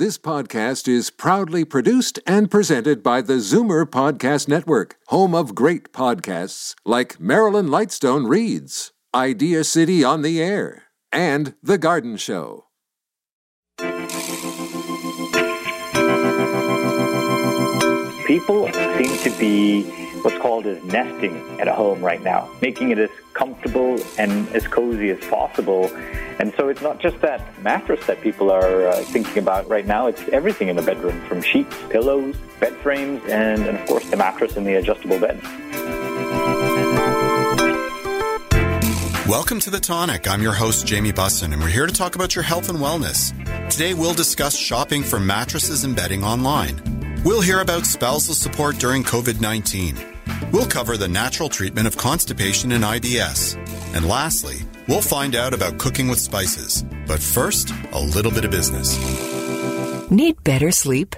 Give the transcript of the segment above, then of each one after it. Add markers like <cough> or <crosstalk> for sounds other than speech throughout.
This podcast is proudly produced and presented by the Zoomer Podcast Network, home of great podcasts like Marilyn Lightstone Reads, Idea City on the Air, and The Garden Show. People seem to be what's called as nesting at a home right now, making it as comfortable and as cozy as possible. And so it's not just that mattress that people are uh, thinking about right now, it's everything in the bedroom from sheets, pillows, bed frames, and, and of course the mattress and the adjustable bed. Welcome to The Tonic. I'm your host, Jamie Bussin, and we're here to talk about your health and wellness. Today, we'll discuss shopping for mattresses and bedding online. We'll hear about spousal support during COVID 19. We'll cover the natural treatment of constipation and IBS. And lastly, we'll find out about cooking with spices. But first, a little bit of business. Need better sleep?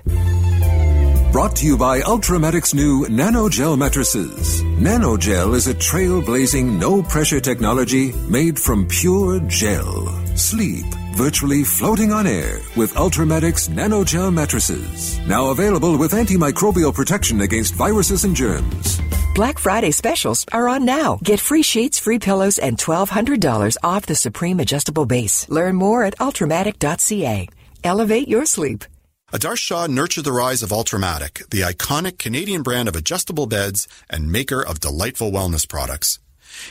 Brought to you by Ultramatic's new Nanogel mattresses. Nanogel is a trailblazing no pressure technology made from pure gel. Sleep virtually floating on air with Ultramatic's Nanogel mattresses. Now available with antimicrobial protection against viruses and germs. Black Friday specials are on now. Get free sheets, free pillows, and $1,200 off the Supreme Adjustable Base. Learn more at ultramatic.ca. Elevate your sleep. Adarsh Shah nurtured the rise of Ultramatic, the iconic Canadian brand of adjustable beds and maker of delightful wellness products.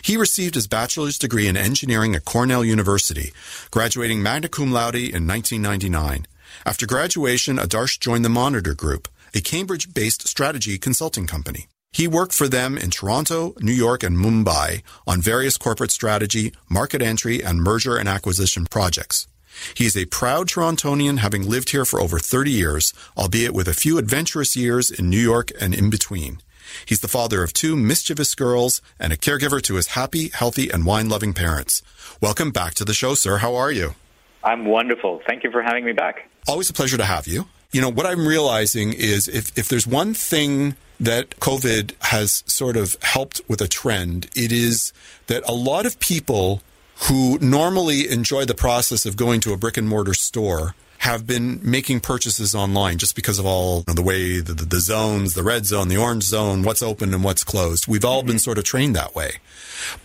He received his bachelor's degree in engineering at Cornell University, graduating magna cum laude in 1999. After graduation, Adarsh joined the Monitor Group, a Cambridge-based strategy consulting company. He worked for them in Toronto, New York, and Mumbai on various corporate strategy, market entry, and merger and acquisition projects. He is a proud Torontonian, having lived here for over 30 years, albeit with a few adventurous years in New York and in between. He's the father of two mischievous girls and a caregiver to his happy, healthy, and wine loving parents. Welcome back to the show, sir. How are you? I'm wonderful. Thank you for having me back. Always a pleasure to have you. You know, what I'm realizing is if, if there's one thing that COVID has sort of helped with a trend, it is that a lot of people who normally enjoy the process of going to a brick and mortar store have been making purchases online just because of all you know, the way the, the, the, zones, the red zone, the orange zone, what's open and what's closed. We've all been mm-hmm. sort of trained that way.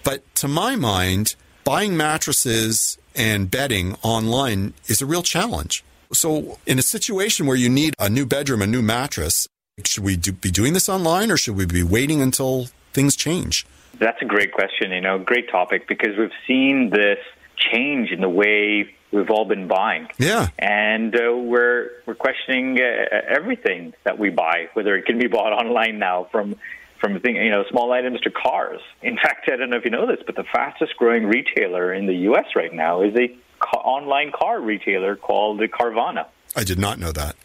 But to my mind, buying mattresses and bedding online is a real challenge. So, in a situation where you need a new bedroom, a new mattress, should we do, be doing this online or should we be waiting until things change? That's a great question. You know, great topic because we've seen this change in the way we've all been buying. Yeah. And uh, we're we're questioning uh, everything that we buy, whether it can be bought online now from from thing, you know small items to cars. In <laughs> fact, I don't know if you know this, but the fastest growing retailer in the U.S. right now is a ca- online car retailer called Carvana. I did not know that.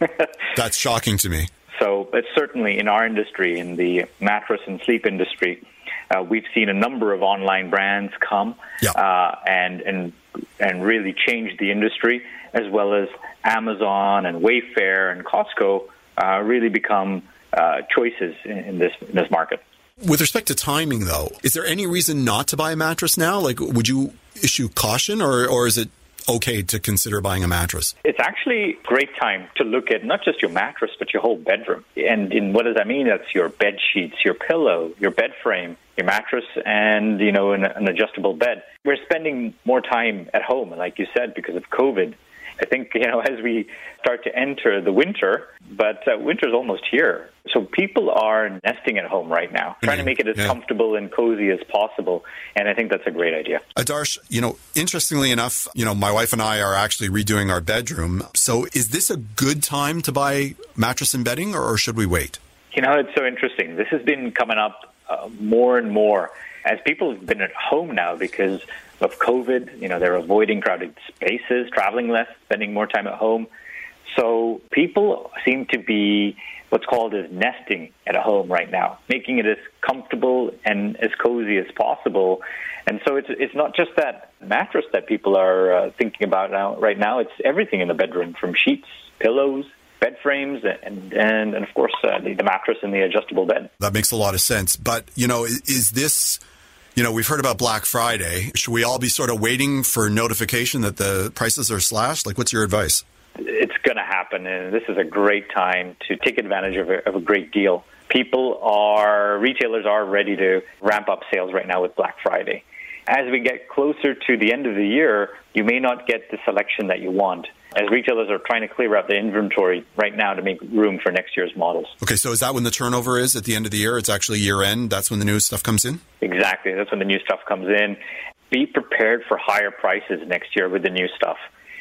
<laughs> That's shocking to me. So, but certainly in our industry, in the mattress and sleep industry, uh, we've seen a number of online brands come yeah. uh, and and and really change the industry, as well as Amazon and Wayfair and Costco uh, really become uh, choices in, in this in this market. With respect to timing, though, is there any reason not to buy a mattress now? Like, would you issue caution, or or is it okay to consider buying a mattress? It's actually a great time to look at not just your mattress, but your whole bedroom. And in what does that mean? That's your bed sheets, your pillow, your bed frame, your mattress, and you know an, an adjustable bed. We're spending more time at home, like you said, because of COVID. I think you know <laughs> as we start to enter the winter, but uh, winter's almost here. So people are nesting at home right now, trying to make it as yeah. comfortable and cozy as possible, and I think that's a great idea. Adarsh, you know, interestingly enough, you know, my wife and I are actually redoing our bedroom. So is this a good time to buy mattress and bedding, or should we wait? You know, it's so interesting. This has been coming up uh, more and more as people have been at home now because of COVID. You know, they're avoiding crowded spaces, traveling less, spending more time at home. So people seem to be what's called as nesting at a home right now, making it as comfortable and as cozy as possible. And so it's it's not just that mattress that people are uh, thinking about now. Right now, it's everything in the bedroom, from sheets, pillows, bed frames, and and, and of course uh, the, the mattress and the adjustable bed. That makes a lot of sense. But you know, is, is this you know, we've heard about Black Friday. Should we all be sort of waiting for notification that the prices are slashed? Like, what's your advice? it's going to happen, and this is a great time to take advantage of a, of a great deal. People are, retailers are ready to ramp up sales right now with Black Friday. As we get closer to the end of the year, you may not get the selection that you want as retailers are trying to clear out the inventory right now to make room for next year's models. Okay, so is that when the turnover is at the end of the year? It's actually year end. That's when the new stuff comes in? Exactly. That's when the new stuff comes in. Be prepared for higher prices next year with the new stuff.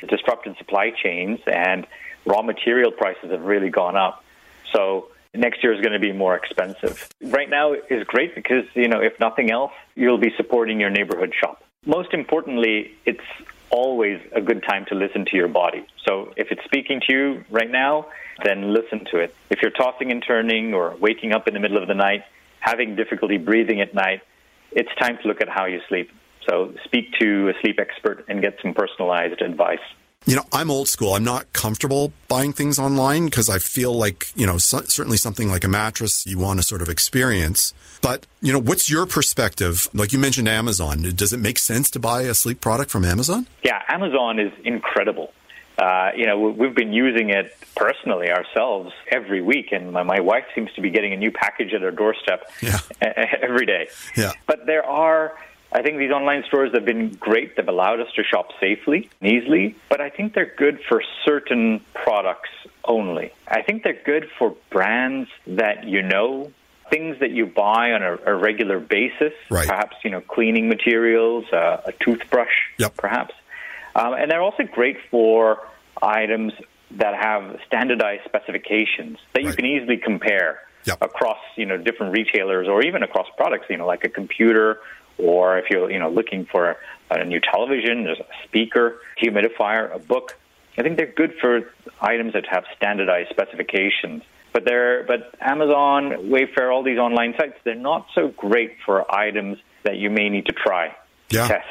Disrupted supply chains and raw material prices have really gone up. So next year is going to be more expensive. Right now is great because, you know, if nothing else, you'll be supporting your neighborhood shop. Most importantly, it's always a good time to listen to your body. So if it's speaking to you right now, then listen to it. If you're tossing and turning or waking up in the middle of the night, having difficulty breathing at night, it's time to look at how you sleep. So speak to a sleep expert and get some personalized advice. You know, I'm old school. I'm not comfortable buying things online because I feel like, you know, so, certainly something like a mattress you want to sort of experience. But, you know, what's your perspective? Like you mentioned Amazon. Does it make sense to buy a sleep product from Amazon? Yeah, Amazon is incredible. Uh, you know, we've been using it personally ourselves every week, and my, my wife seems to be getting a new package at her doorstep yeah. <laughs> every day. Yeah. But there are I think these online stores have been great. They've allowed us to shop safely and easily, but I think they're good for certain products only. I think they're good for brands that you know, things that you buy on a, a regular basis, right. perhaps, you know, cleaning materials, uh, a toothbrush, yep. perhaps. Um, and they're also great for items that have standardized specifications that you right. can easily compare yep. across, you know, different retailers or even across products, you know, like a computer or if you're you know looking for a new television, there's a speaker, humidifier, a book. I think they're good for items that have standardized specifications. But they're but Amazon, Wayfair, all these online sites, they're not so great for items that you may need to try, yeah. test.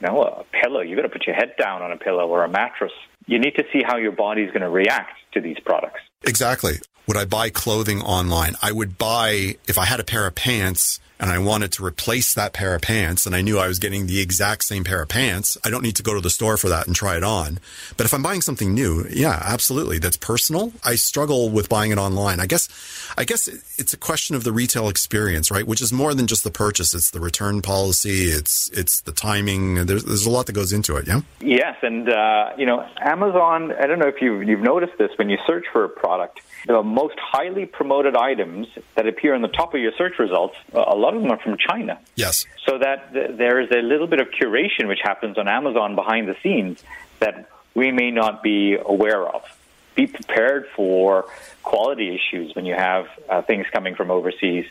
You know, a pillow, you've got to put your head down on a pillow or a mattress. You need to see how your body's going to react to these products. Exactly. Would I buy clothing online? I would buy if I had a pair of pants and I wanted to replace that pair of pants and I knew I was getting the exact same pair of pants, I don't need to go to the store for that and try it on. But if I'm buying something new, yeah, absolutely. That's personal. I struggle with buying it online. I guess, I guess it's a question of the retail experience, right? Which is more than just the purchase. It's the return policy. It's, it's the timing. There's, there's a lot that goes into it. Yeah. Yes. And, uh, you know, Amazon, I don't know if you've, you've noticed this when you search for a product, the most highly promoted items that appear on the top of your search results, a lot of them are from China. Yes. So that th- there is a little bit of curation which happens on Amazon behind the scenes that we may not be aware of. Be prepared for quality issues when you have uh, things coming from overseas.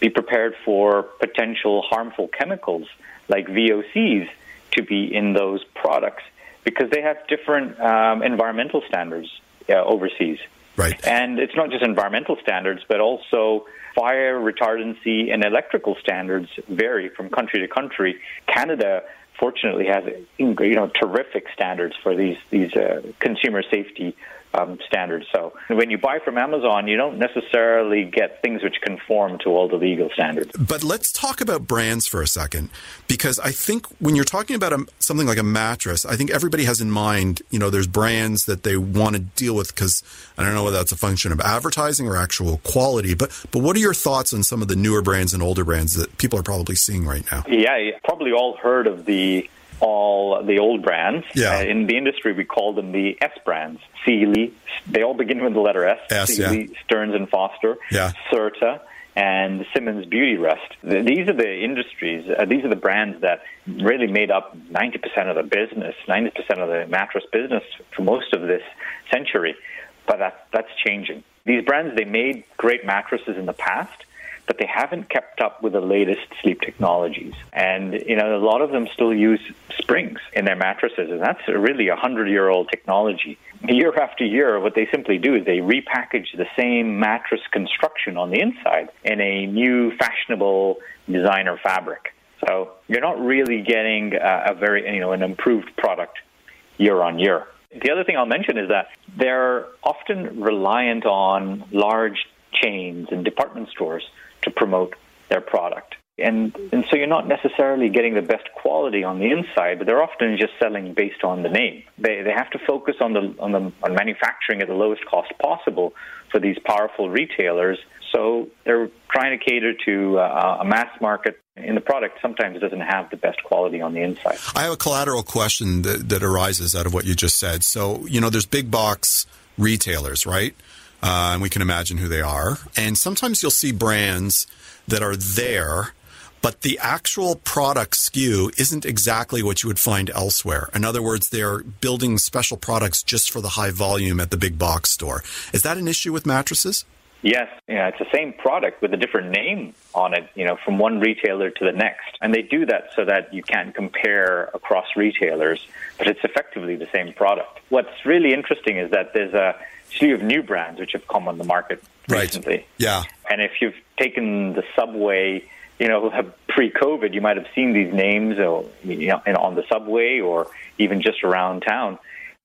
Be prepared for potential harmful chemicals like VOCs to be in those products because they have different um, environmental standards uh, overseas. Right. And it's not just environmental standards, but also fire retardancy and electrical standards vary from country to country. Canada, fortunately, has you know terrific standards for these these uh, consumer safety um, standards. So when you buy from Amazon, you don't necessarily get things which conform to all the legal standards. But let's talk about brands for a second, because I think when you're talking about a, something like a mattress, I think everybody has in mind, you know, there's brands that they want to deal with because I don't know whether that's a function of advertising or actual quality. But but what are your thoughts on some of the newer brands and older brands that people are probably seeing right now? Yeah, probably all heard of the all the old brands. Yeah. Uh, in the industry, we call them the S brands. Sealy. They all begin with the letter S. S, Sealy, yeah. Stearns and Foster. Yeah. Serta. And Simmons Beautyrest. These are the industries, uh, these are the brands that really made up 90% of the business, 90% of the mattress business for most of this century. But that, that's changing. These brands, they made great mattresses in the past, but they haven't kept up with the latest sleep technologies. And, you know, a lot of them still use springs in their mattresses, and that's really a hundred year old technology. Year after year, what they simply do is they repackage the same mattress construction on the inside in a new fashionable designer fabric. So you're not really getting a, a very, you know, an improved product year on year. The other thing I'll mention is that they're often reliant on large chains and department stores to promote their product. And, and so you're not necessarily getting the best quality on the inside, but they're often just selling based on the name. They, they have to focus on, the, on, the, on manufacturing at the lowest cost possible for these powerful retailers. So they're trying to cater to uh, a mass market in the product sometimes doesn't have the best quality on the inside. I have a collateral question that, that arises out of what you just said. So, you know, there's big box retailers, right? Uh, and we can imagine who they are. And sometimes you'll see brands that are there, but the actual product SKU isn't exactly what you would find elsewhere. In other words, they're building special products just for the high volume at the big box store. Is that an issue with mattresses? Yes, yeah, it's the same product with a different name on it, you know, from one retailer to the next. And they do that so that you can't compare across retailers, but it's effectively the same product. What's really interesting is that there's a slew of new brands which have come on the market recently. Yeah. And if you've taken the subway, you know, pre-COVID, you might have seen these names, or, you know, on the subway or even just around town.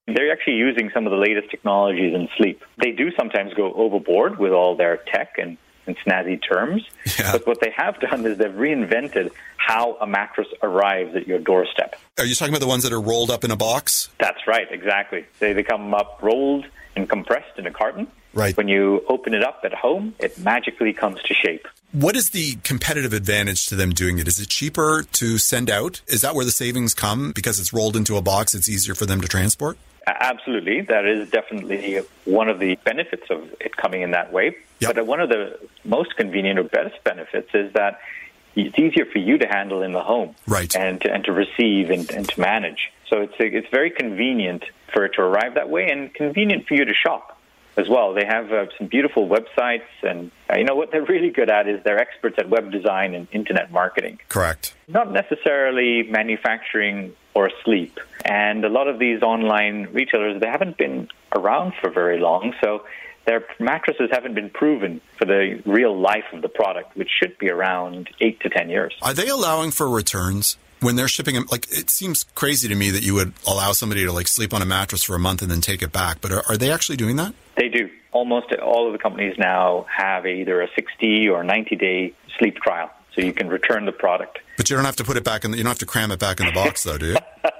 They're actually using some of the latest technologies in sleep. They do sometimes go overboard with all their tech and, and snazzy terms, yeah. but what they have done is they've reinvented how a mattress arrives at your doorstep. Are you talking about the ones that are rolled up in a box? That's right, exactly. They, they come up rolled and compressed in a carton. Right. When you open it up at home, it magically comes to shape. What is the competitive advantage to them doing it? Is it cheaper to send out? Is that where the savings come because it's rolled into a box? It's easier for them to transport. Absolutely, that is definitely one of the benefits of it coming in that way. Yep. But one of the most convenient or best benefits is that it's easier for you to handle in the home, right? And to, and to receive and, and to manage. So it's it's very convenient for it to arrive that way, and convenient for you to shop as well. They have uh, some beautiful websites, and uh, you know what they're <laughs> really good at is they're experts at web design and internet marketing. Correct. Not necessarily manufacturing or sleep. And a lot of these online retailers, they haven't been around for very long, so their mattresses haven't been proven for the real life of the product, which should be around eight to ten years. Are they allowing for returns? When they're shipping them, like it seems crazy to me that you would allow somebody to like sleep on a mattress for a month and then take it back. But are, are they actually doing that? They do. Almost all of the companies now have either a 60 or 90 day sleep trial so you can return the product. But you don't have to put it back in. The, you don't have to cram it back in the box, though, do you? <laughs>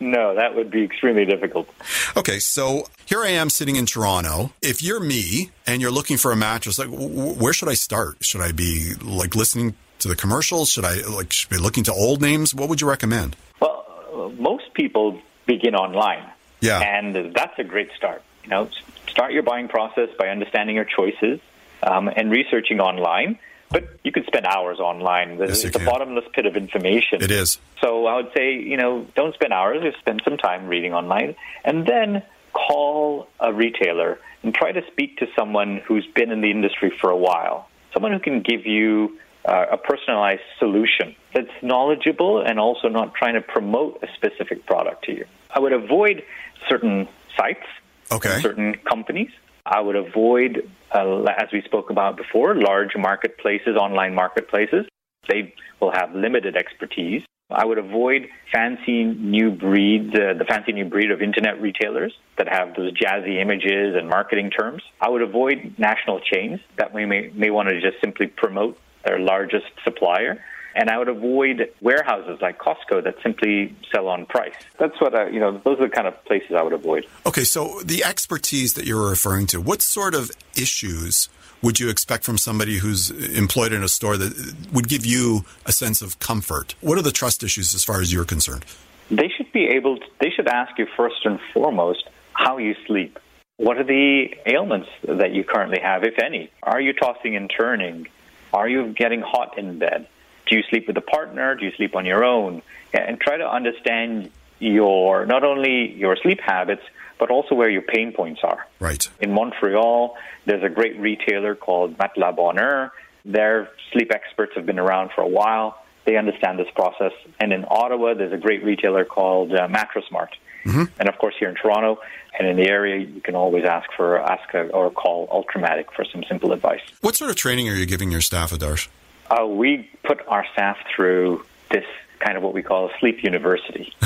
no, that would be extremely difficult. Okay, so here I am sitting in Toronto. If you're me and you're looking for a mattress, like where should I start? Should I be like listening to the commercials? Should I like should be looking to old names? What would you recommend? Well, most people begin online. Yeah, and that's a great start. You know, start your buying process by understanding your choices um, and researching online. But you could spend hours online. Yes, it's a bottomless pit of information. It is. So I would say, you know, don't spend hours. Just spend some time reading online, and then call a retailer and try to speak to someone who's been in the industry for a while. Someone who can give you uh, a personalized solution that's knowledgeable and also not trying to promote a specific product to you. I would avoid certain sites, okay. certain companies. I would avoid uh, as we spoke about before, large marketplaces, online marketplaces. They will have limited expertise. I would avoid fancy new breed, uh, the fancy new breed of internet retailers that have those jazzy images and marketing terms. I would avoid national chains that we may, may want to just simply promote their largest supplier and I would avoid warehouses like Costco that simply sell on price. That's what I, you know, those are the kind of places I would avoid. Okay, so the expertise that you're referring to, what sort of issues would you expect from somebody who's employed in a store that would give you a sense of comfort? What are the trust issues as far as you're concerned? They should be able to, they should ask you first and foremost how you sleep. What are the ailments that you currently have, if any? Are you tossing and turning? Are you getting hot in bed? Do you sleep with a partner? Do you sleep on your own? And try to understand your not only your sleep habits, but also where your pain points are. Right. In Montreal, there's a great retailer called Matelas Bonheur. Their sleep experts have been around for a while. They understand this process. And in Ottawa, there's a great retailer called uh, Mattress Mart. Mm-hmm. And of course, here in Toronto and in the area, you can always ask for ask a, or call Ultramatic for some simple advice. What sort of training are you giving your staff, Adarsh? Uh, we put our staff through this kind of what we call a sleep university. <laughs>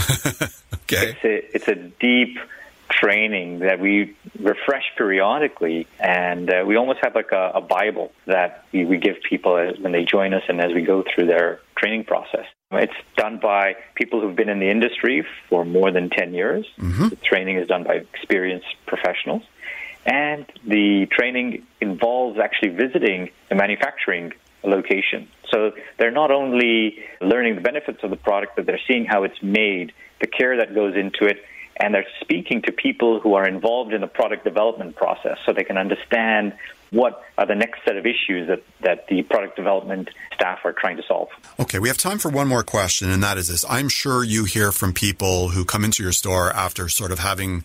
okay. It's a, it's a deep training that we refresh periodically, and uh, we almost have like a, a Bible that we, we give people as, when they join us and as we go through their training process. It's done by people who've been in the industry for more than 10 years. Mm-hmm. The training is done by experienced professionals. And the training involves actually visiting a manufacturing location. So they're not only learning the benefits of the product, but they're seeing how it's made, the care that goes into it, and they're speaking to people who are involved in the product development process so they can understand what are the next set of issues that, that the product development staff are trying to solve. Okay, we have time for one more question, and that is this. I'm sure you hear from people who come into your store after sort of having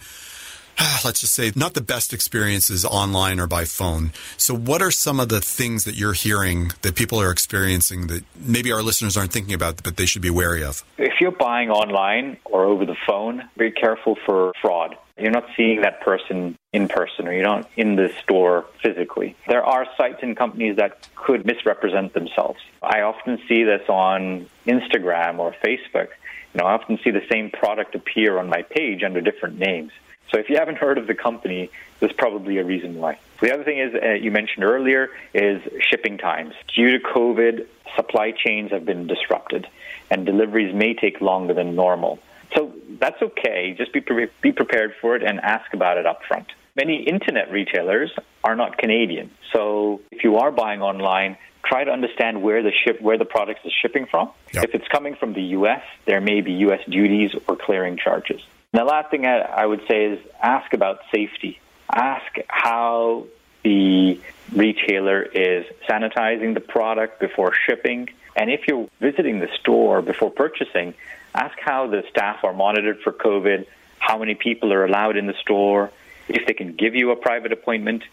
Ah, let's just say, not the best experiences online or by phone. So, what are some of the things that you're hearing that people are experiencing that maybe our listeners aren't thinking about, but they should be wary of? If you're buying online or over the phone, be careful for fraud. You're not seeing that person in person or you're not in the store physically. There are sites and companies that could misrepresent themselves. I often see this on Instagram or Facebook. You know, I often see the same product appear on my page under different names. So if you haven't heard of the company, there's probably a reason why. The other thing is uh, you mentioned earlier is shipping times. Due to COVID, supply chains have been disrupted, and deliveries may take longer than normal. So that's okay. Just be pre- be prepared for it and ask about it up front. Many internet retailers are not Canadian, so if you are buying online, try to understand where the ship where the product is shipping from. Yep. If it's coming from the U.S., there may be U.S. duties or clearing charges. And the last thing I would say is ask about safety. Ask how the retailer is sanitizing the product before shipping. And if you're visiting the store before purchasing, ask how the staff are monitored for COVID, how many people are allowed in the store, if they can give you a private appointment,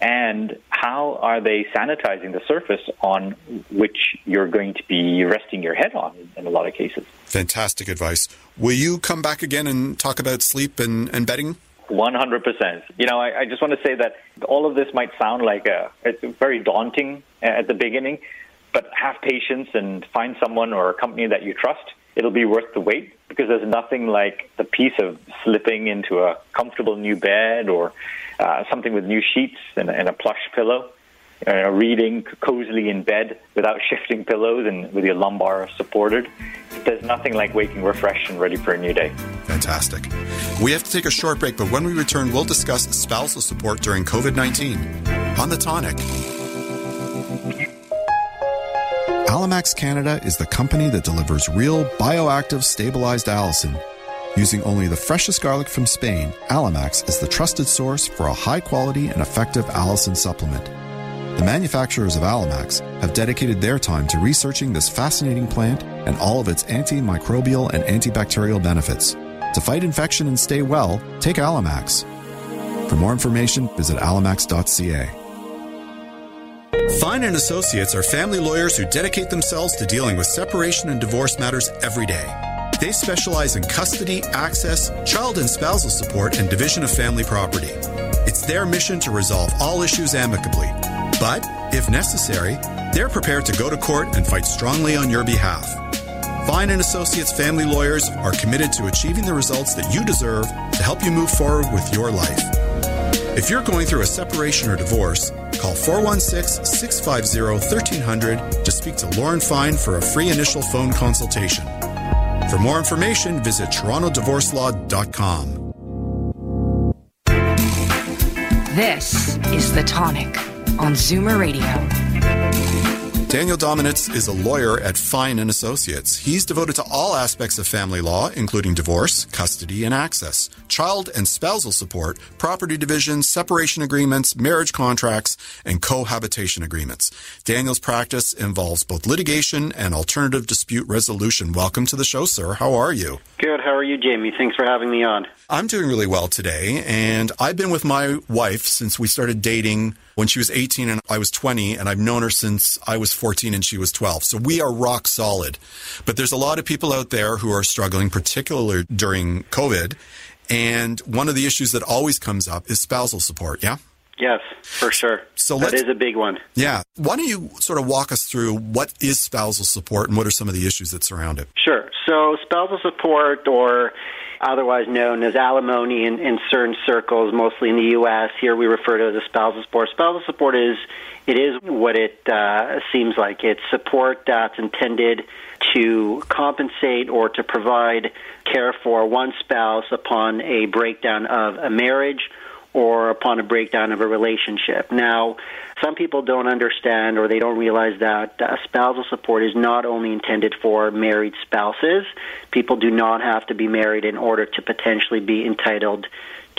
and how are they sanitizing the surface on which you're going to be resting your head on in a lot of cases. Fantastic advice. Will you come back again and talk about sleep and, and bedding? 100%. You know, I, I, just want to say that all of this might sound like a, it's very daunting uh, at the beginning, but have patience and find someone or a company that you trust. It'll be worth the wait because there's nothing like the piece of slipping into a comfortable new bed or uh, something with new sheets and, and a plush pillow, uh, reading cozily in bed without <laughs> shifting pillows and with your lumbar supported. There's nothing like waking refreshed and ready for a new day. Fantastic. We have to take a short break, but when we return, we'll discuss spousal support during COVID 19 on the tonic. Allimax Canada is the company that delivers real bioactive stabilized Allicin Using only the freshest garlic from Spain, Allimax is the trusted source for a high quality and effective Allicin supplement. The manufacturers of Allimax have dedicated their time to researching this fascinating plant and all of its antimicrobial and antibacterial benefits. To fight infection and stay well, take Allimax. For more information, visit allimax.ca. Fine and Associates are family lawyers who dedicate themselves to dealing with separation and divorce matters every day. They specialize in custody, access, child and spousal support, and division of family property. It's their mission to resolve all issues amicably. But, if necessary, they're prepared to go to court and fight strongly on your behalf. Fine and Associates family lawyers are committed to achieving the results that you deserve to help you move forward with your life. If you're going through a separation or divorce, call 416 650 1300 to speak to Lauren Fine for a free initial phone consultation. For more information, visit TorontoDivorceLaw.com. This is The Tonic on Zoomer Radio. Daniel Dominitz is a lawyer at Fine and Associates. He's devoted to all aspects of family law, including divorce, custody, and access, child and spousal support, property division, separation agreements, marriage contracts, and cohabitation agreements. Daniel's practice involves both litigation and alternative dispute resolution. Welcome to the show, sir. How are you? Good. How are you, Jamie? Thanks for having me on. I'm doing really well today, and I've been with my wife since we started dating when she was 18 and I was 20, and I've known her since I was 14 and she was 12. So we are rock solid. But there's a lot of people out there who are struggling, particularly during COVID. And one of the issues that always comes up is spousal support. Yeah. Yes, for sure. So that is a big one. Yeah. Why don't you sort of walk us through what is spousal support and what are some of the issues that surround it? Sure. So spousal support or otherwise known as alimony in, in certain circles, mostly in the U.S. Here we refer to it as spousal support. Spousal support is it is what it uh, seems like. It's support that's intended to compensate or to provide care for one spouse upon a breakdown of a marriage or upon a breakdown of a relationship. Now, some people don't understand or they don't realize that uh, spousal support is not only intended for married spouses. People do not have to be married in order to potentially be entitled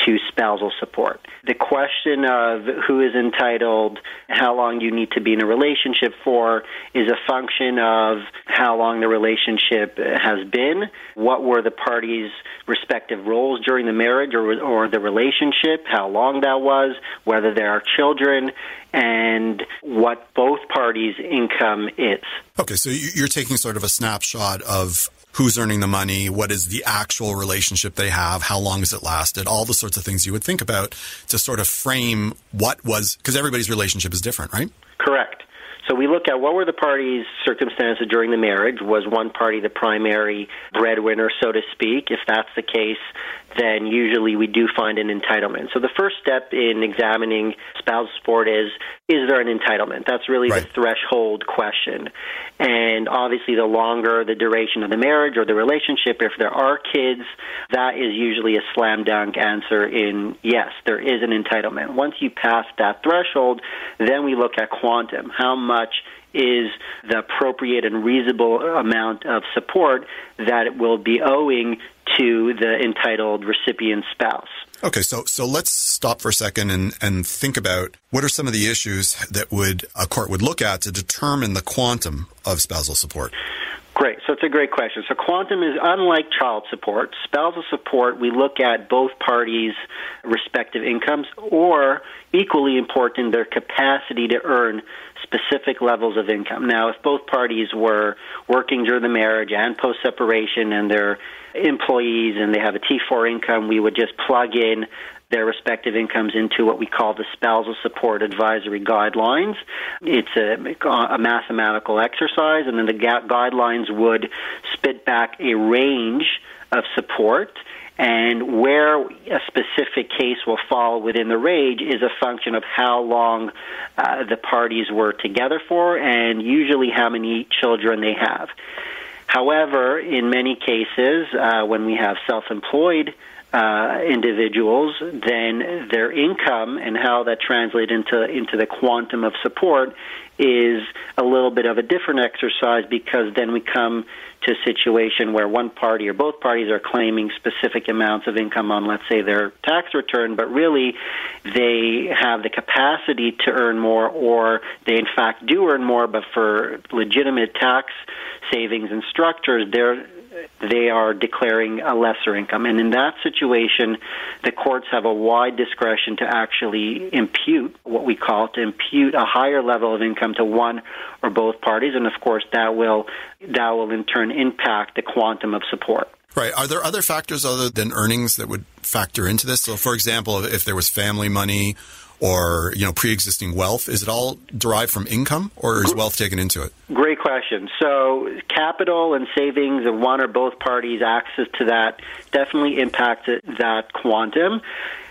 to spousal support. The question of who is entitled, how long you need to be in a relationship for, is a function of how long the relationship has been, what were the parties' respective roles during the marriage or, or the relationship, how long that was, whether there are children, and what both parties' income is. Okay, so you're taking sort of a snapshot of who's earning the money, what is the actual relationship they have, how long has it lasted, all the sorts of things you would think about to sort of frame what was, because everybody's relationship is different, right? Correct. So we look at what were the parties' circumstances during the marriage. Was one party the primary breadwinner, so to speak? If that's the case, then usually we do find an entitlement. So the first step in examining spousal support is is there an entitlement? That's really right. the threshold question. And obviously, the longer the duration of the marriage or the relationship, if there are kids, that is usually a slam dunk answer in yes, there is an entitlement. Once you pass that threshold, then we look at quantum. How much is the appropriate and reasonable amount of support that it will be owing to the entitled recipient spouse. Okay, so so let's stop for a second and, and think about what are some of the issues that would a court would look at to determine the quantum of spousal support. Great. So it's a great question. So quantum is unlike child support. Spousal support, we look at both parties' respective incomes, or equally important, their capacity to earn specific levels of income. Now, if both parties were working during the marriage and post separation and they're employees and they have a T4 income, we would just plug in their respective incomes into what we call the spousal support advisory guidelines. It's a, a mathematical exercise, and then the guidelines would spit back a range of support and where a specific case will fall within the range is a function of how long uh, the parties were together for and usually how many children they have. However, in many cases, uh, when we have self employed uh, individuals, then their income and how that translates into into the quantum of support is a little bit of a different exercise because then we come to a situation where one party or both parties are claiming specific amounts of income on, let's say, their tax return, but really they have the capacity to earn more, or they in fact do earn more, but for legitimate tax savings and structures, they're they are declaring a lesser income. And in that situation, the courts have a wide discretion to actually impute what we call to impute a higher level of income to one or both parties. And of course, that will, that will in turn impact the quantum of support. Right. Are there other factors other than earnings that would factor into this? So, for example, if there was family money or you know pre-existing wealth? Is it all derived from income, or is wealth taken into it? Great question. So capital and savings of one or both parties' access to that definitely impacts that quantum.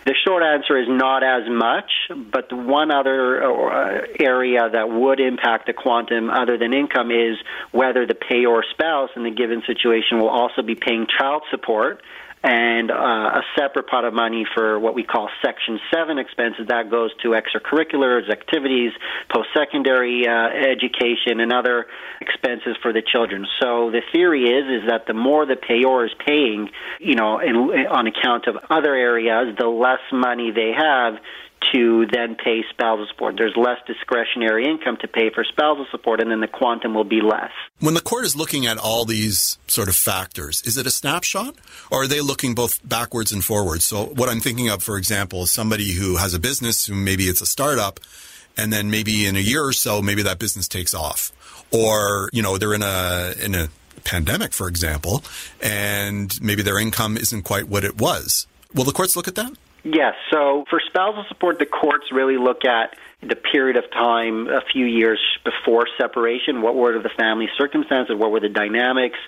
The short answer is not as much, but the one other uh, area that would impact the quantum other than income is whether the payor spouse in the given situation will also be paying child support and uh, a separate pot of money for what we call Section 7 expenses. That goes to extracurriculars, activities, post secondary uh, education, and other expenses for the children. So the theory is is that the more the payor is paying, you know, in, on account of other areas, the less money they have to then pay spousal support. There's less discretionary income to pay for spousal support, and then the quantum will be less. When the court is looking at all these sort of factors, is it a snapshot, or are they looking both backwards and forwards? So, what I'm thinking of, for example, is somebody who has a business, who maybe it's a startup, and then maybe in a year or so, maybe that business takes off, or you know they're in a in a pandemic, for example, and maybe their income isn't quite what it was. Will the courts look at that? Yes. So for spousal support, the courts really look at the period of time a few years before separation. What were the family circumstances? What were the dynamics?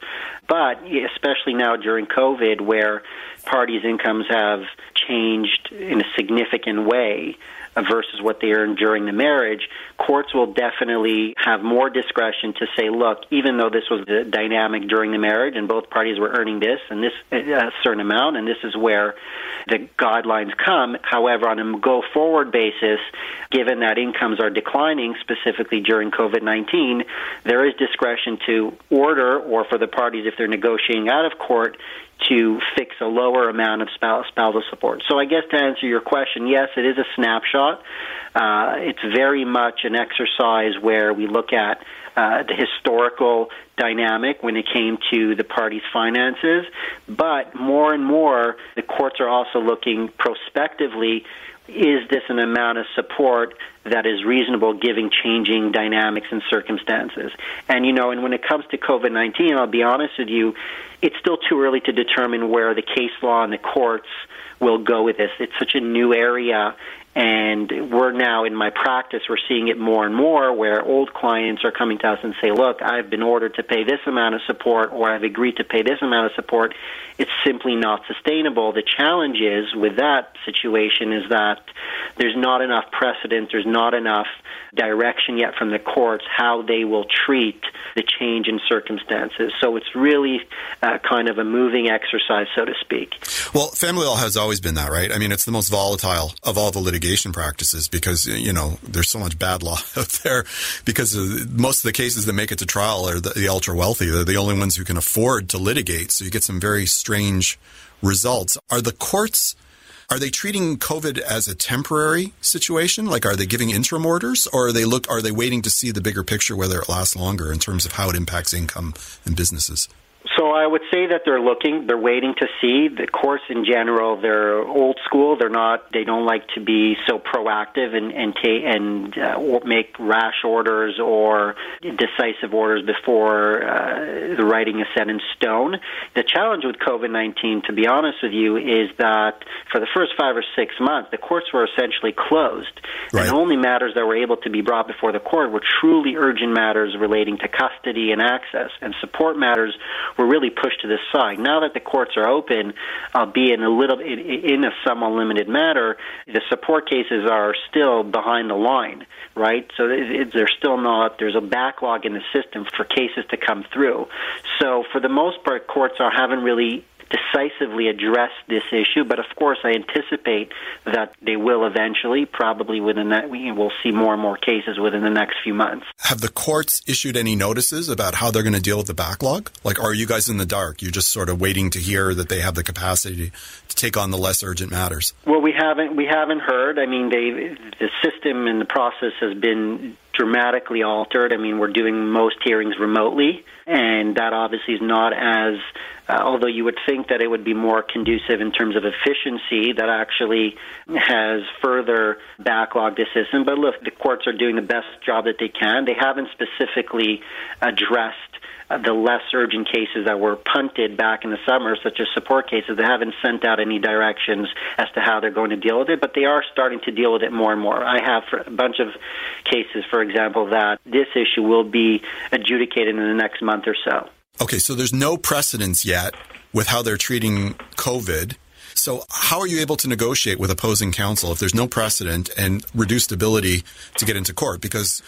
But especially now during COVID, where parties' incomes have changed in a significant way, versus what they earned during the marriage, courts will definitely have more discretion to say, look, even though this was the dynamic during the marriage and both parties were earning this and this uh, a certain amount, and this is where the guidelines come. However, on a go forward basis, given that incomes are declining, specifically during COVID 19, there is discretion to order or for the parties, if they're negotiating out of court, to fix a lower amount of spousal support. So I guess to answer your question, yes, it is a snapshot. Uh, it's very much an exercise where we look at uh, the historical dynamic when it came to the parties' finances, but more and more the courts are also looking prospectively is this an amount of support that is reasonable given changing dynamics and circumstances? And you know, and when it comes to COVID 19, I'll be honest with you, it's still too early to determine where the case law and the courts will go with this. It's such a new area, and we're now in my practice, we're seeing it more and more where old clients are coming to us and say, look, I've been ordered to pay this amount of support or I've agreed to pay this amount of support. It's simply not sustainable. The challenge is with that situation is that there's not enough precedent, there's not enough direction yet from the courts how they will treat the change in circumstances. So it's really uh, kind of a moving exercise, so to speak. Well, family law has always been that, right? I mean, it's the most volatile of all the litigation practices because, you know, there's so much bad law <laughs> out there because uh, most of the cases that make it to trial are the, the ultra wealthy. They're the only ones who can afford to litigate. So you get some very strange results. Are the courts are they treating COVID as a temporary situation? Like, are they giving interim orders, or are they look? Are they waiting to see the bigger picture, whether it lasts longer in terms of how it impacts income and businesses? So I would say that they're looking, they're waiting to see. The course in general, they're old school. They're not. They don't like to be so proactive and and ta- and uh, make rash orders or decisive orders before uh, the writing is set in stone. The challenge with COVID nineteen, to be honest with you, is that for the first five or six months, the courts were essentially closed, right. and only matters that were able to be brought before the court were truly urgent matters relating to custody and access, and support matters were really pushed to the side. Now that the courts are open, uh, albeit in a little in, in a somewhat limited manner, the support cases are still behind the line, right? So they're still not. There's a backlog in the system for cases to come through. So for the most part, courts are haven't really decisively address this issue, but of course, I anticipate that they will eventually, probably within that, we will see more and more cases within the next few months. Have the courts issued any notices about how they're going to deal with the backlog? Like, are you guys in the dark? You're just sort of waiting to hear that they have the capacity to take on the less urgent matters. Well, we haven't we haven't heard. I mean, they the system and the process has been dramatically altered. I mean, we're doing most hearings remotely, and that obviously is not as uh, although you would think that it would be more conducive in terms of efficiency, that actually has further backlogged the system. But look, the courts are doing the best job that they can. They haven't specifically addressed Uh, the less urgent cases that were punted back in the summer, such as support cases, they haven't sent out any directions as to how they're going to deal with it, but they are starting to deal with it more and more. I have a bunch of cases, for example, that this issue will be adjudicated in the next month or so. Okay, so there's no precedence yet with how they're treating COVID. So, how are you able to negotiate with opposing counsel if there's no precedent and reduced ability to get into court? Because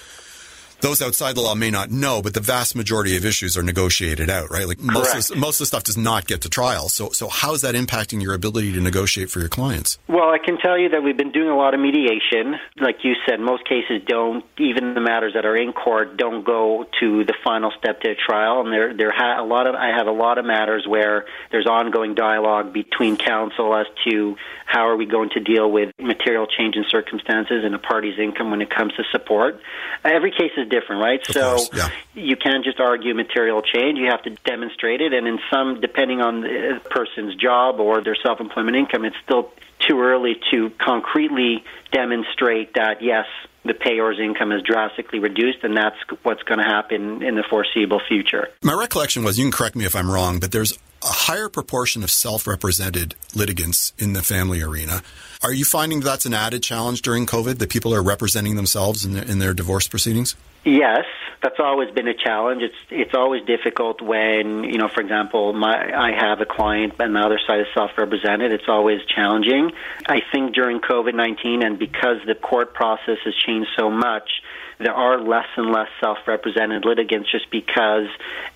those outside the law may not know, but the vast majority of issues are negotiated out, right? Like most of, most of the stuff does not get to trial. So, so how is that impacting your ability to negotiate for your clients? Well, I can tell you that we've been doing a lot of mediation. Like you said, most cases don't, even the matters that are in court, don't go to the final step to a trial. And there, there ha- a lot of, I have a lot of matters where there's ongoing dialogue between counsel as to how are we going to deal with material change in circumstances and a party's income when it comes to support. Every case is different, right? Of so yeah. you can't just argue material change. You have to demonstrate it, and in some, depending on the person's job or their self-employment income, it's still too early to concretely demonstrate that yes, the payer's income is drastically reduced, and that's what's going to happen in the foreseeable future. My recollection was, you can correct me if I'm wrong, but there's a higher proportion of self represented litigants in the family arena. Are you finding that's an added challenge during COVID that people are representing themselves in their, in their divorce proceedings? Yes, that's always been a challenge. It's it's always difficult when you know, for example, my I have a client and the other side is self-represented. It's always challenging. I think during COVID nineteen and because the court process has changed so much, there are less and less self-represented litigants just because,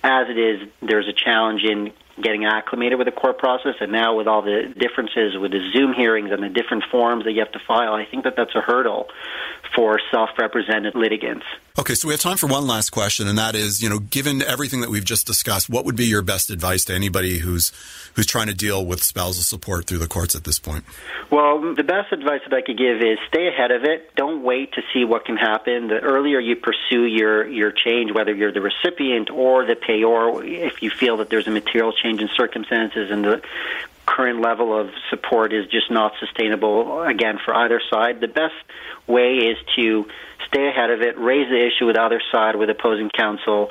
as it is, there's a challenge in getting acclimated with the court process, and now with all the differences with the Zoom hearings and the different forms that you have to file, I think that that's a hurdle for self-represented litigants. Okay, so we have time for one last question, and that is, you know, given everything that we've just discussed, what would be your best advice to anybody who's who's trying to deal with spousal support through the courts at this point? Well, the best advice that I could give is stay ahead of it. Don't wait to see what can happen. The earlier you pursue your your change, whether you're the recipient or the payor, if you feel that there's a material change in circumstances and the current level of support is just not sustainable again for either side, the best way is to stay ahead of it, raise the issue with the other side, with opposing counsel,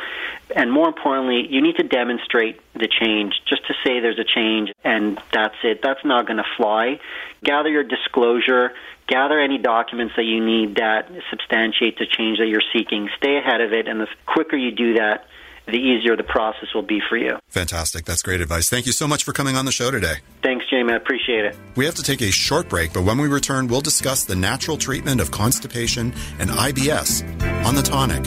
and more importantly, you need to demonstrate the change. Just to say there's a change and that's it, that's not going to fly. Gather your disclosure, gather any documents that you need that substantiate the change that you're seeking. Stay ahead of it, and the quicker you do that, the easier the process will be for you. Fantastic. That's great advice. Thank you so much for coming on the show today. Thanks, Jamie. I appreciate it. We have to take a short break, but when we return, we'll discuss the natural treatment of constipation and IBS on the tonic.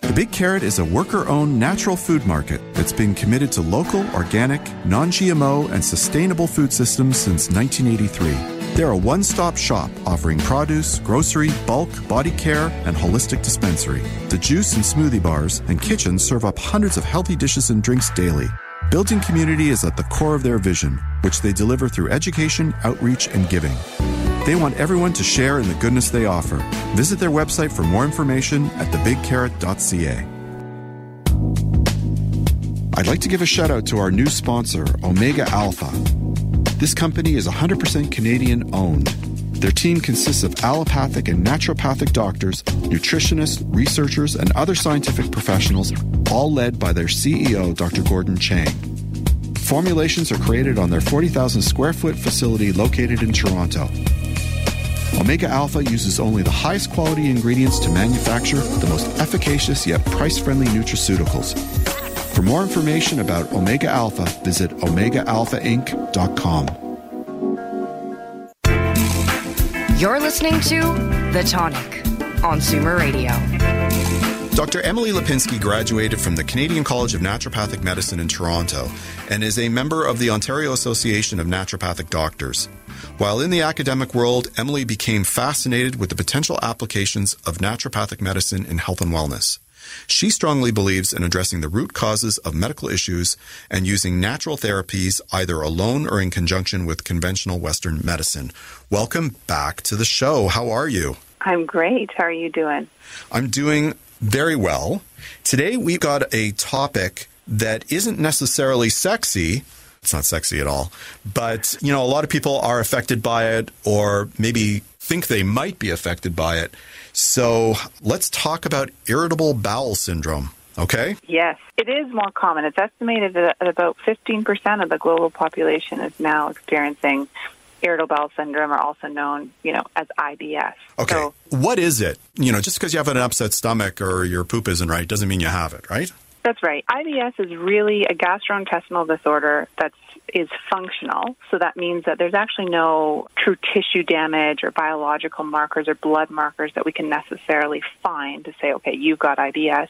The Big Carrot is a worker owned natural food market that's been committed to local, organic, non GMO, and sustainable food systems since 1983. They're a one stop shop offering produce, grocery, bulk, body care, and holistic dispensary. The juice and smoothie bars and kitchen serve up hundreds of healthy dishes and drinks daily. Building community is at the core of their vision, which they deliver through education, outreach, and giving. They want everyone to share in the goodness they offer. Visit their website for more information at thebigcarrot.ca. I'd like to give a shout out to our new sponsor, Omega Alpha. This company is 100% Canadian owned. Their team consists of allopathic and naturopathic doctors, nutritionists, researchers, and other scientific professionals, all led by their CEO, Dr. Gordon Chang. Formulations are created on their 40,000 square foot facility located in Toronto. Omega Alpha uses only the highest quality ingredients to manufacture the most efficacious yet price friendly nutraceuticals. For more information about Omega Alpha, visit OmegaAlphaInc.com. You're listening to The Tonic on Zoomer Radio. Dr. Emily Lipinski graduated from the Canadian College of Naturopathic Medicine in Toronto and is a member of the Ontario Association of Naturopathic Doctors. While in the academic world, Emily became fascinated with the potential applications of naturopathic medicine in health and wellness. She strongly believes in addressing the root causes of medical issues and using natural therapies either alone or in conjunction with conventional Western medicine. Welcome back to the show. How are you? I'm great. How are you doing? I'm doing very well. Today we've got a topic that isn't necessarily sexy. It's not sexy at all. But, you know, a lot of people are affected by it or maybe think they might be affected by it. So let's talk about irritable bowel syndrome. Okay? Yes, it is more common. It's estimated that about 15% of the global population is now experiencing irritable bowel syndrome, or also known, you know, as IBS. Okay. So, what is it? You know, just because you have an upset stomach or your poop isn't right doesn't mean you have it, right? That's right. IBS is really a gastrointestinal disorder that's is functional. So that means that there's actually no true tissue damage or biological markers or blood markers that we can necessarily find to say, okay, you've got IBS.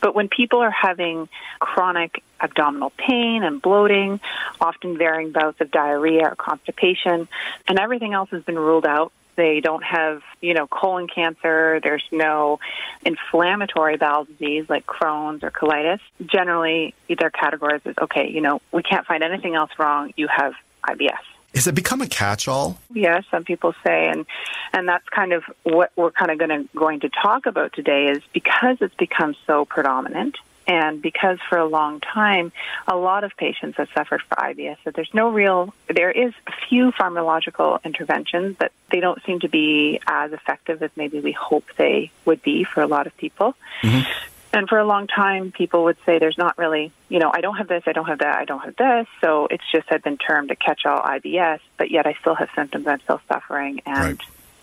But when people are having chronic abdominal pain and bloating, often varying bouts of diarrhea or constipation, and everything else has been ruled out they don't have, you know, colon cancer. There's no inflammatory bowel disease like Crohn's or colitis. Generally, their categorized as okay, you know, we can't find anything else wrong. You have IBS. Has it become a catch-all? Yes, some people say, and and that's kind of what we're kind of going to going to talk about today is because it's become so predominant and because for a long time, a lot of patients have suffered from IBS, so there's no real, there is a few pharmacological interventions, but they don't seem to be as effective as maybe we hope they would be for a lot of people. Mm-hmm. And for a long time, people would say there's not really, you know, I don't have this, I don't have that, I don't have this. So it's just had been termed a catch all IBS, but yet I still have symptoms, I'm still suffering. And, Right.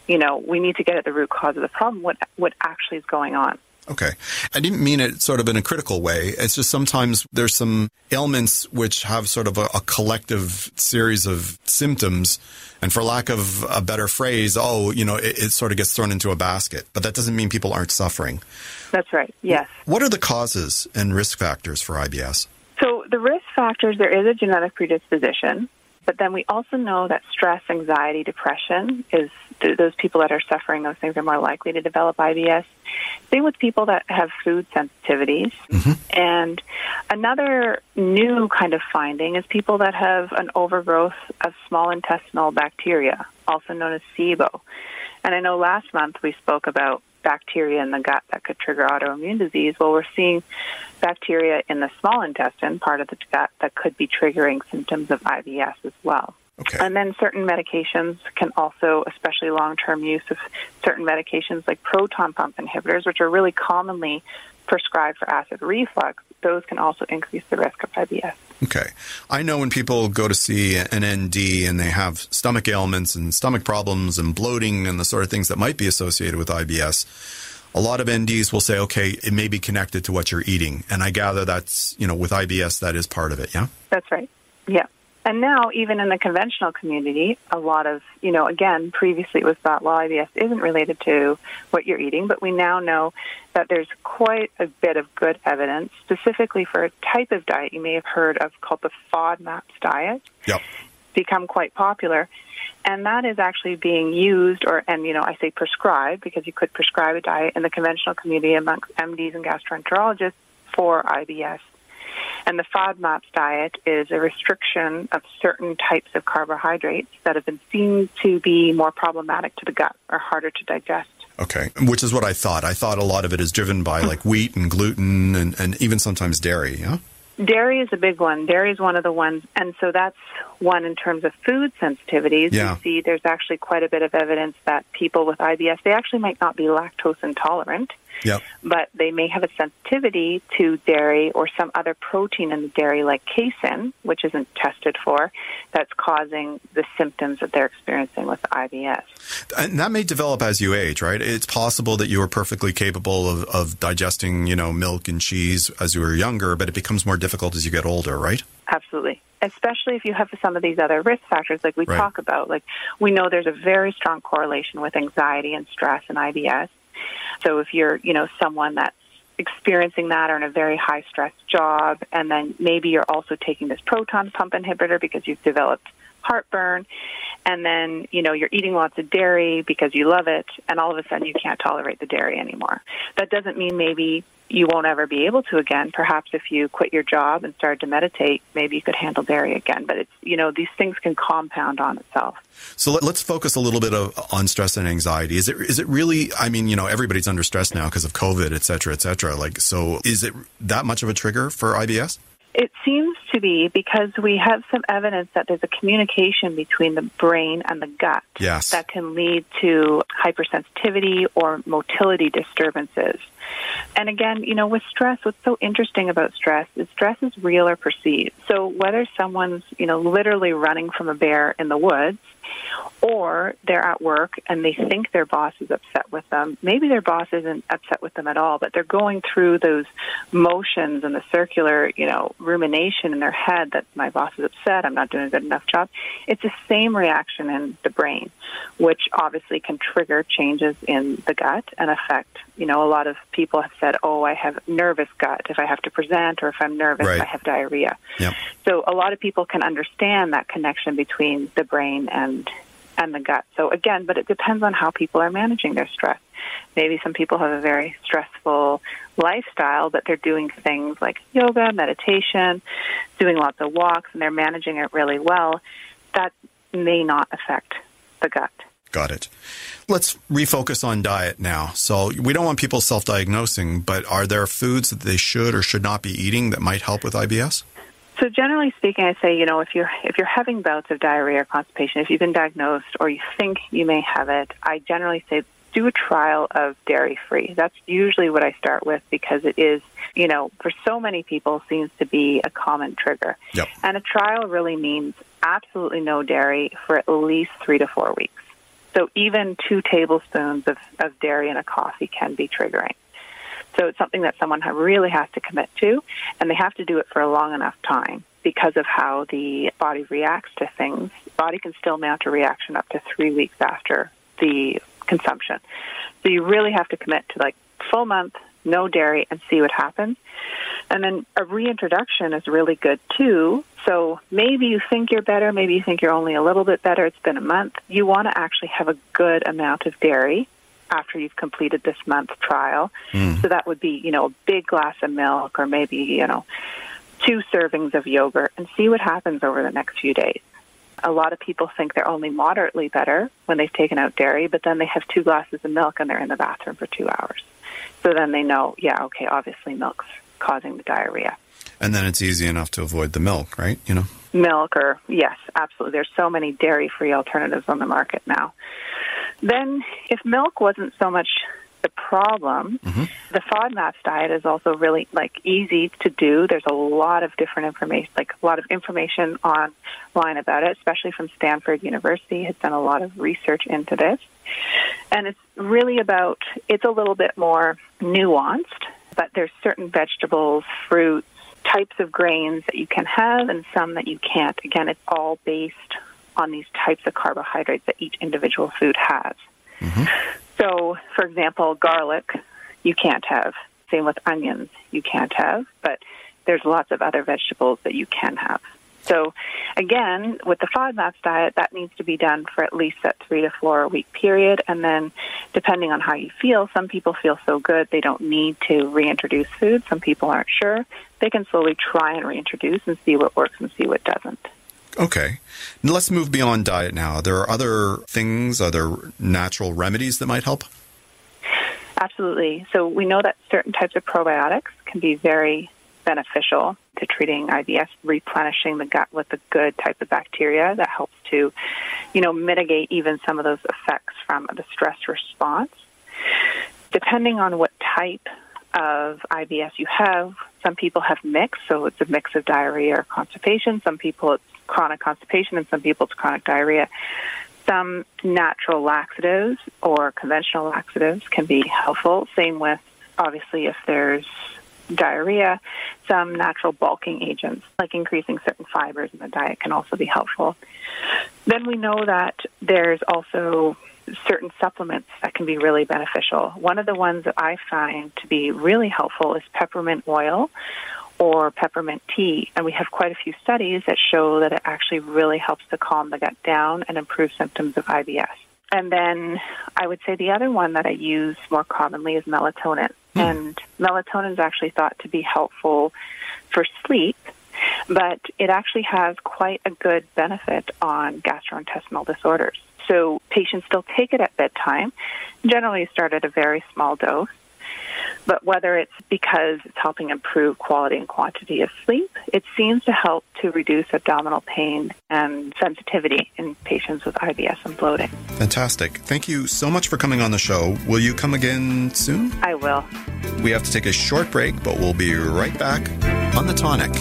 you know, we need to get at the root cause of the problem, what, what actually is going on. Okay. I didn't mean it sort of in a critical way. It's just sometimes there's some ailments which have sort of a, a collective series of symptoms. And for lack of a better phrase, oh, you know, it, it sort of gets thrown into a basket. But that doesn't mean people aren't suffering. That's right, yes. What are the causes and risk factors for IBS? So the risk factors, there is a genetic predisposition, but then we also know that stress, anxiety, depression is th- those people that are suffering those things are more likely to develop IBS. Same with people that have food sensitivities. Mm-hmm. And another new kind of finding is people that have an overgrowth of small intestinal bacteria, also known as SIBO. And I know last month we spoke about bacteria in the gut that could trigger autoimmune disease. Well, we're seeing bacteria in the small intestine, part of the gut, that could be triggering symptoms of IBS as well. Okay. And then certain medications can also, especially long term use of certain medications like proton pump inhibitors, which are really commonly prescribed for acid reflux, those can also increase the risk of IBS. Okay. I know when people go to see an ND and they have stomach ailments and stomach problems and bloating and the sort of things that might be associated with IBS, a lot of NDs will say, okay, it may be connected to what you're eating. And I gather that's, you know, with IBS, that is part of it, yeah? That's right. Yeah. And now, even in the conventional community, a lot of, you know, again, previously it was thought, well, IBS isn't related to what you're eating, but we now know that there's quite a bit of good evidence, specifically for a type of diet you may have heard of called the FODMAPs diet, Yep. become quite popular. And that is actually being used, or, and, you know, I say prescribed because you could prescribe a diet in the conventional community amongst MDs and gastroenterologists for IBS. And the FODMAPs diet is a restriction of certain types of carbohydrates that have been seen to be more problematic to the gut or harder to digest. Okay. Which is what I thought. I thought a lot of it is driven by like wheat and gluten and, and even sometimes dairy, yeah? Dairy is a big one. Dairy is one of the ones, and so that's one in terms of food sensitivities. Yeah. You see, there's actually quite a bit of evidence that people with IBS they actually might not be lactose intolerant, Yep. but they may have a sensitivity to dairy or some other protein in the dairy, like casein, which isn't tested for, that's causing the symptoms that they're experiencing with IBS. And that may develop as you age, right? It's possible that you were perfectly capable of, of digesting, you know, milk and cheese as you were younger, but it becomes more difficult as you get older, right? Absolutely. Especially if you have some of these other risk factors like we Right. talk about. Like we know there's a very strong correlation with anxiety and stress and IBS. So if you're, you know, someone that's experiencing that or in a very high stress job and then maybe you're also taking this proton pump inhibitor because you've developed heartburn and then, you know, you're eating lots of dairy because you love it and all of a sudden you can't tolerate the dairy anymore. That doesn't mean maybe you won't ever be able to again. Perhaps if you quit your job and started to meditate, maybe you could handle dairy again. But it's, you know, these things can compound on itself. So let, us focus a little bit of, on stress and anxiety. Is it is it really? I mean, you know, everybody's under stress now because of COVID, et cetera, et cetera. Like, so is it that much of a trigger for IBS? It seems to be because we have some evidence that there's a communication between the brain and the gut Yes. that can lead to hypersensitivity or motility disturbances. And again, you know, with stress, what's so interesting about stress is stress is real or perceived. So whether someone's, you know, literally running from a bear in the woods or they're at work and they think their boss is upset with them. Maybe their boss isn't upset with them at all, but they're going through those motions and the circular, you know, rumination in their head that my boss is upset, I'm not doing a good enough job. It's the same reaction in the brain, which obviously can trigger changes in the gut and affect, you know, a lot of people have said, oh, I have nervous gut if I have to present or if I'm nervous, Right. I have diarrhea. Yep. So a lot of people can understand that connection between the brain and and the gut. So again, but it depends on how people are managing their stress. Maybe some people have a very stressful lifestyle, but they're doing things like yoga, meditation, doing lots of walks, and they're managing it really well. That may not affect the gut. Got it. Let's refocus on diet now. So we don't want people self-diagnosing, but are there foods that they should or should not be eating that might help with IBS? So generally speaking, I say, you know, if you're if you're having bouts of diarrhea or constipation, if you've been diagnosed or you think you may have it, I generally say do a trial of dairy free. That's usually what I start with because it is, you know, for so many people seems to be a common trigger. Yep. And a trial really means absolutely no dairy for at least three to four weeks. So even two tablespoons of, of dairy in a coffee can be triggering. So it's something that someone really has to commit to, and they have to do it for a long enough time because of how the body reacts to things. Body can still mount a reaction up to three weeks after the consumption. So you really have to commit to like full month, no dairy, and see what happens. And then a reintroduction is really good too. So maybe you think you're better, maybe you think you're only a little bit better. It's been a month. You want to actually have a good amount of dairy after you've completed this month trial. Mm. So that would be, you know, a big glass of milk or maybe, you know, two servings of yogurt and see what happens over the next few days. A lot of people think they're only moderately better when they've taken out dairy, but then they have two glasses of milk and they're in the bathroom for two hours. So then they know, yeah, okay, obviously milk's causing the diarrhea. And then it's easy enough to avoid the milk, right? You know. Milk or yes, absolutely. There's so many dairy-free alternatives on the market now. Then if milk wasn't so much the problem, Mm-hmm. the FODMAPs diet is also really like easy to do. There's a lot of different information, like a lot of information online about it, especially from Stanford University has done a lot of research into this. And it's really about, it's a little bit more nuanced, but there's certain vegetables, fruits, types of grains that you can have and some that you can't. Again, it's all based on these types of carbohydrates that each individual food has. So, for example, garlic you can't have. Same with onions you can't have, but there's lots of other vegetables that you can have. So, again, with the FODMAPs diet, that needs to be done for at least that three to four week period. And then, depending on how you feel, some people feel so good they don't need to reintroduce food. Some people aren't sure. They can slowly try and reintroduce and see what works and see what doesn't. Okay. Let's move beyond diet now. There are other things, other natural remedies that might help? Absolutely. So we know that certain types of probiotics can be very beneficial to treating IBS, replenishing the gut with a good type of bacteria that helps to, you know, mitigate even some of those effects from the stress response. Depending on what type of IBS you have, some people have mixed, so it's a mix of diarrhea or constipation. Some people it's chronic constipation, and some people it's chronic diarrhea. Some natural laxatives or conventional laxatives can be helpful. Same with, obviously, if there's diarrhea, some natural bulking agents, like increasing certain fibers in the diet, can also be helpful. Then we know that there's also certain supplements that can be really beneficial. One of the ones that I find to be really helpful is peppermint oil or peppermint tea. And we have quite a few studies that show that it actually really helps to calm the gut down and improve symptoms of IBS. And then I would say the other one that I use more commonly is melatonin. Hmm. And melatonin is actually thought to be helpful for sleep, but it actually has quite a good benefit on gastrointestinal disorders. So patients still take it at bedtime. Generally, start at a very small dose. But whether it's because it's helping improve quality and quantity of sleep, it seems to help to reduce abdominal pain and sensitivity in patients with IBS and bloating. Fantastic. Thank you so much for coming on the show. Will you come again soon? I will. We have to take a short break, but we'll be right back on the tonic.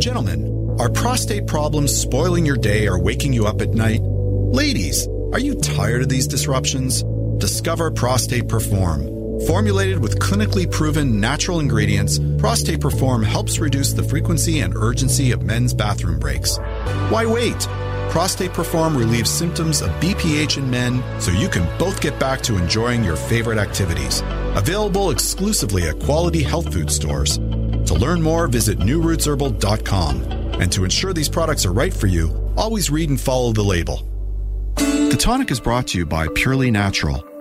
Gentlemen, are prostate problems spoiling your day or waking you up at night? Ladies, are you tired of these disruptions? Discover Prostate Perform. Formulated with clinically proven natural ingredients, Prostate Perform helps reduce the frequency and urgency of men's bathroom breaks. Why wait? Prostate Perform relieves symptoms of BPH in men so you can both get back to enjoying your favorite activities. Available exclusively at quality health food stores. To learn more, visit newrootsherbal.com. And to ensure these products are right for you, always read and follow the label. The tonic is brought to you by Purely Natural.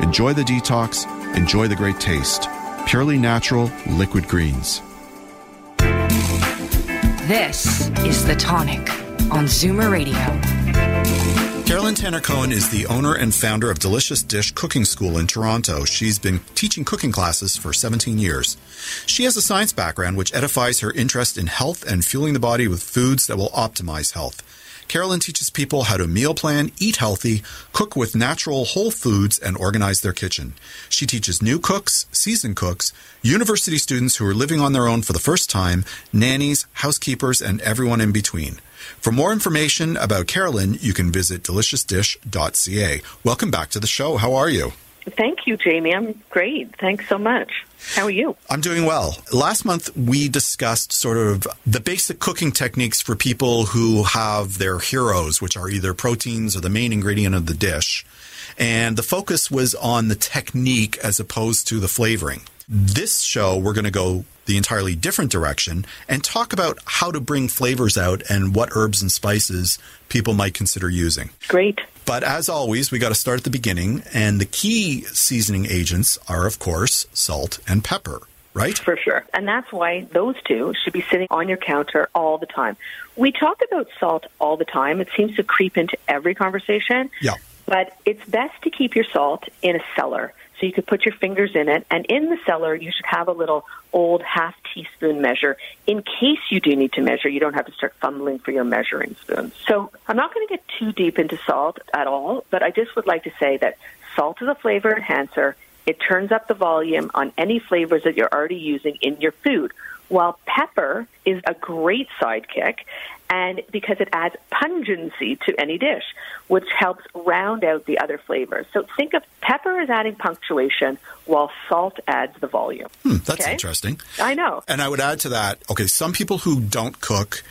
Enjoy the detox, enjoy the great taste. Purely natural liquid greens. This is The Tonic on Zoomer Radio. Carolyn Tanner Cohen is the owner and founder of Delicious Dish Cooking School in Toronto. She's been teaching cooking classes for 17 years. She has a science background which edifies her interest in health and fueling the body with foods that will optimize health. Carolyn teaches people how to meal plan, eat healthy, cook with natural whole foods, and organize their kitchen. She teaches new cooks, seasoned cooks, university students who are living on their own for the first time, nannies, housekeepers, and everyone in between. For more information about Carolyn, you can visit deliciousdish.ca. Welcome back to the show. How are you? Thank you, Jamie. I'm great. Thanks so much. How are you? I'm doing well. Last month, we discussed sort of the basic cooking techniques for people who have their heroes, which are either proteins or the main ingredient of the dish. And the focus was on the technique as opposed to the flavoring. This show, we're going to go the entirely different direction and talk about how to bring flavors out and what herbs and spices people might consider using. Great. But as always, we got to start at the beginning. And the key seasoning agents are, of course, salt and pepper, right? For sure. And that's why those two should be sitting on your counter all the time. We talk about salt all the time. It seems to creep into every conversation. Yeah. But it's best to keep your salt in a cellar so you could put your fingers in it. And in the cellar, you should have a little old half teaspoon measure in case you do need to measure. You don't have to start fumbling for your measuring spoon. So I'm not going to get too deep into salt at all, but I just would like to say that salt is a flavor enhancer. It turns up the volume on any flavors that you're already using in your food. While pepper is a great sidekick, and because it adds pungency to any dish, which helps round out the other flavors. So think of pepper as adding punctuation, while salt adds the volume. Hmm, that's Okay? interesting. I know. And I would add to that, okay, some people who don't cook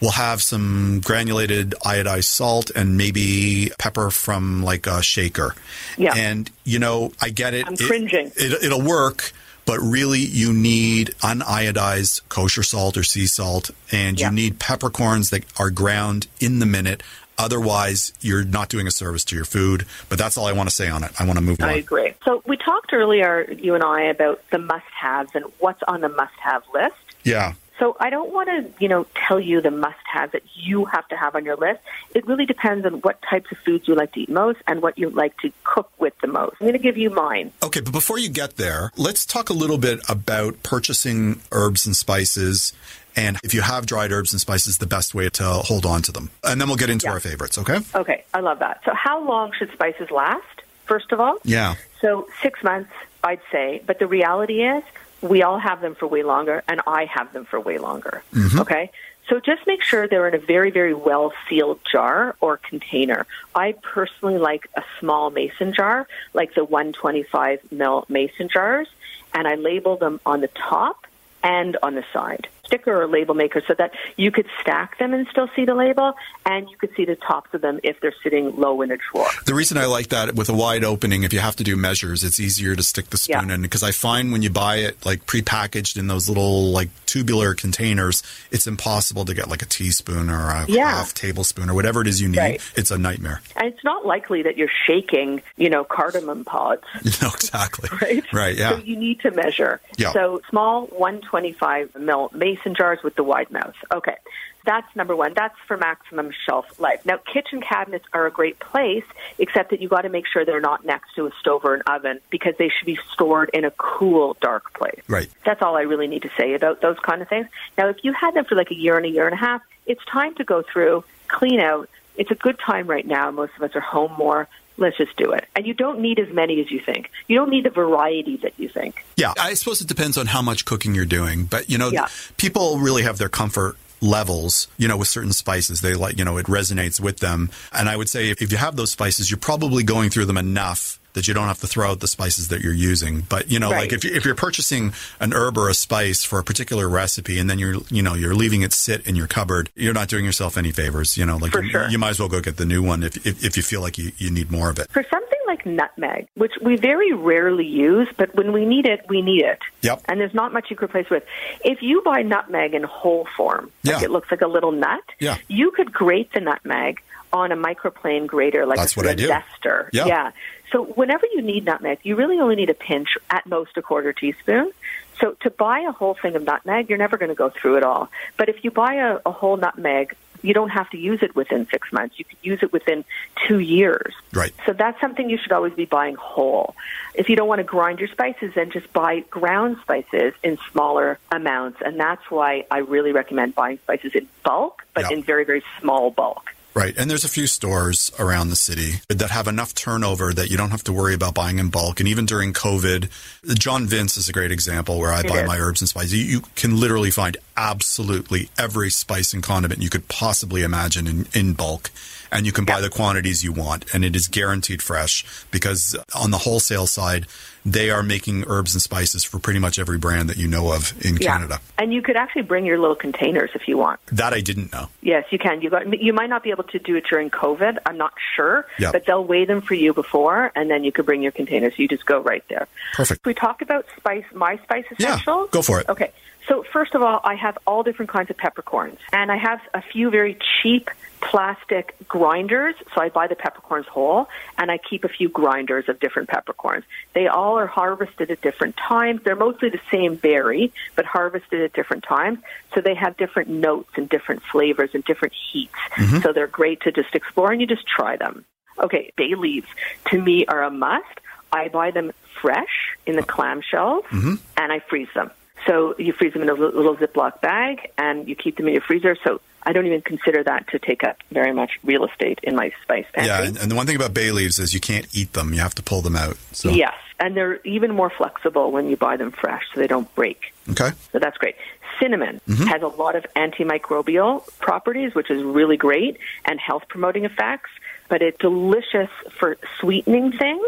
will have some granulated iodized salt and maybe pepper from like a shaker. Yeah. And, you know, I get it. I'm It- cringing. It, it'll work. But really, you need uniodized kosher salt or sea salt, and you need peppercorns that are ground in the minute. Otherwise, you're not doing a service to your food. But that's all I want to say on it. I want to move on. I agree. So we talked earlier, you and I, about the must-haves and what's on the must-have list. Yeah. So I don't want to, you know, tell you the must-haves that you have to have on your list. It really depends on what types of foods you like to eat most and what you like to cook with the most. I'm going to give you mine. Okay, but before you get there, let's talk a little bit about purchasing herbs and spices and if you have dried herbs and spices, the best way to hold on to them. And then we'll get into Yeah. our favorites, okay? Okay, I love that. So how long should spices last? First of all, Yeah. So six months, I'd say. But the reality is, we all have them for way longer, and I have them for way longer. Mm-hmm. Okay? So just make sure they're in a very, very well sealed jar or container. I personally like a small mason jar, like the 125 mil mason jars, and I label them on the top and on the side. Sticker or label maker so that you could stack them and still see the label, and you could see the tops of them if they're sitting low in a drawer. The reason I like that with a wide opening, if you have to do measures, it's easier to stick the spoon Yeah. in because I find when you buy it like prepackaged in those little like tubular containers, it's impossible to get like a teaspoon or a Yeah. half tablespoon or whatever it is you need. Right. It's a nightmare. And it's not likely that you're shaking, you know, cardamom pods, <laughs> no, exactly. <laughs> right? Right, yeah. So you need to measure. Yeah. So small 125 mil mason jars with the wide mouth. Okay. That's number one. That's for maximum shelf life. Now, kitchen cabinets are a great place, except that you got to make sure they're not next to a stove or an oven because they should be stored in a cool, dark place. Right. That's all I really need to say about those kind of things. Now, if you had them for like a year and a year and a half, it's time to go through, clean out. It's a good time right now. Most of us are home more. Let's just do it. And you don't need as many as you think. You don't need the variety that you think. Yeah, I suppose it depends on how much cooking you're doing, but you know, Yeah. people really have their comfort levels, you know, with certain spices. They like, you know, it resonates with them. And I would say if, if you have those spices, you're probably going through them enough that you don't have to throw out the spices that you're using. But, you know, Right. like if, you, if you're purchasing an herb or a spice for a particular recipe and then you're, you know, you're leaving it sit in your cupboard, you're not doing yourself any favors. You know, like you, sure. you might as well go get the new one if, if, if you feel like you, you need more of it. For something like nutmeg, which we very rarely use, but when we need it, we need it. Yep. And there's not much you could replace with. If you buy nutmeg in whole form, like Yeah. it looks like a little nut, Yeah. you could grate the nutmeg on a microplane grater, like That's a what I do. zester. Yeah. So whenever you need nutmeg, you really only need a pinch, at most a quarter teaspoon. So to buy a whole thing of nutmeg, you're never going to go through it all. But if you buy a, a whole nutmeg, you don't have to use it within six months. You can use it within two years. Right. So that's something you should always be buying whole. If you don't want to grind your spices, then just buy ground spices in smaller amounts. And that's why I really recommend buying spices in bulk, but Yeah. in very, very small bulk. Right. And there's a few stores around the city that have enough turnover that you don't have to worry about buying in bulk. And even during COVID, John Vince is a great example where I It buy is. my herbs and spices. You, you can literally find absolutely every spice and condiment you could possibly imagine in, in bulk. And you can buy the quantities you want. And it is guaranteed fresh because on the wholesale side, they are making herbs and spices for pretty much every brand that you know of in Canada. And you could actually bring your little containers if you want. That I didn't know. Yes, you can. You got. You might not be able to do it during COVID. I'm not sure, Yeah. but they'll weigh them for you before, and then you could bring your containers. You just go right there. Perfect. We talk about spice, my spice Yeah, go for it. Okay. So first of all, I have all different kinds of peppercorns, and I have a few very cheap plastic grinders. So I buy the peppercorns whole, and I keep a few grinders of different peppercorns. They all are harvested at different times. They're mostly the same berry, but harvested at different times. So they have different notes and different flavors and different heats. Mm-hmm. So they're great to just explore, and you just try them. Okay, bay leaves to me are a must. I buy them fresh in the uh, clamshells mm-hmm. and I freeze them. So you freeze them in a little Ziploc bag and you keep them in your freezer. So I don't even consider that to take up very much real estate in my spice pantry. Yeah. And, and the one thing about bay leaves is you can't eat them. You have to pull them out. So. Yes, and they're even more flexible when you buy them fresh, so they don't break. Okay. So that's great. Cinnamon Mm-hmm. has a lot of antimicrobial properties, which is really great, and health promoting effects. But it's delicious for sweetening things,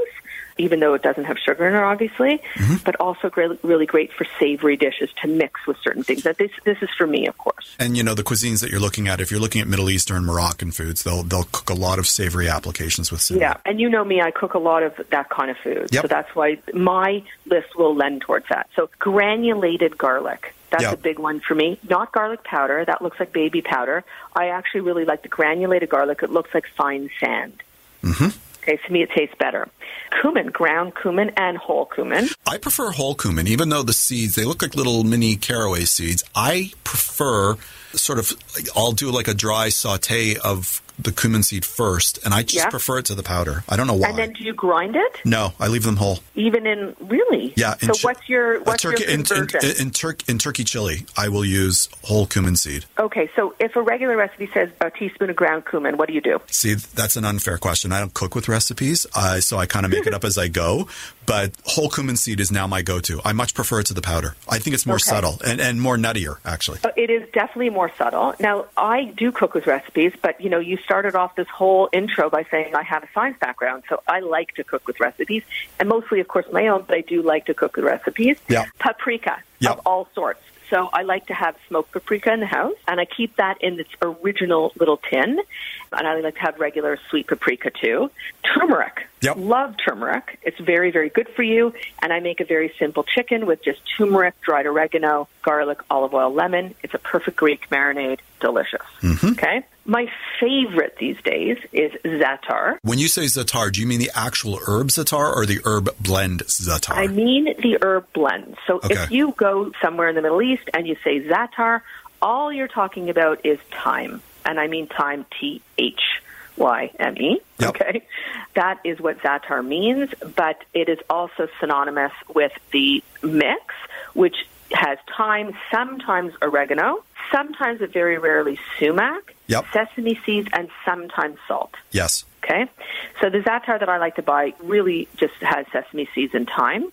even though it doesn't have sugar in it, obviously. Mm-hmm. But also great, really great for savory dishes to mix with certain things. That this this is for me, of course. And you know the cuisines that you're looking at. If you're looking at Middle Eastern, Moroccan foods, they'll they'll cook a lot of savory applications with cinnamon. Yeah, and you know me, I cook a lot of that kind of food. Yep. So that's why my list will lend towards that. So granulated garlic. That's Yep. a big one for me. Not garlic powder. That looks like baby powder. I actually really like the granulated garlic. It looks like fine sand. Mm-hmm. To me it tastes better. Cumin, ground cumin and whole cumin. I prefer whole cumin, even though the seeds they look like little mini caraway seeds. I prefer sort of I'll do like a dry saute of the cumin seed first, and I just Yeah. prefer it to the powder. I don't know why. And then do you grind it? no, I leave them whole. Even in really? Yeah. So chi- what's your what's turkey, your in, in, in, tur- in turkey chili? I will use whole cumin seed. okay, so if a regular recipe says a teaspoon of ground cumin, what do you do? See, that's an unfair question. I don't cook with recipes, uh, so I kind of make it up <laughs> as I go. But whole cumin seed is now my go-to. I much prefer it to the powder. I think it's more Okay. subtle and, and more nuttier, actually. It is definitely more subtle. Now, I do cook with recipes, but you know, you started off this whole intro by saying I have a science background, so I like to cook with recipes, and mostly, of course, my own. But I do like to cook with recipes. Yeah. Paprika Yeah. of all sorts. So I like to have smoked paprika in the house, and I keep that in its original little tin. And I like to have regular sweet paprika too. Turmeric. Yep. Love turmeric. It's very, very good for you. And I make a very simple chicken with just turmeric, dried oregano, garlic, olive oil, lemon. It's a perfect Greek marinade. Delicious. Mm-hmm. Okay. My favorite these days is za'atar. When you say za'atar, do you mean the actual herb za'atar or the herb blend za'atar? I mean the herb blend. So Okay. if you go somewhere in the Middle East and you say za'atar, all you're talking about is thyme. And I mean thyme, T H Y M E. Okay. That is what za'atar means, but it is also synonymous with the mix, which has thyme, sometimes oregano, sometimes, but very rarely, sumac, Yep. sesame seeds, and sometimes salt. yes. Okay, so the za'atar that I like to buy really just has sesame seeds and thyme,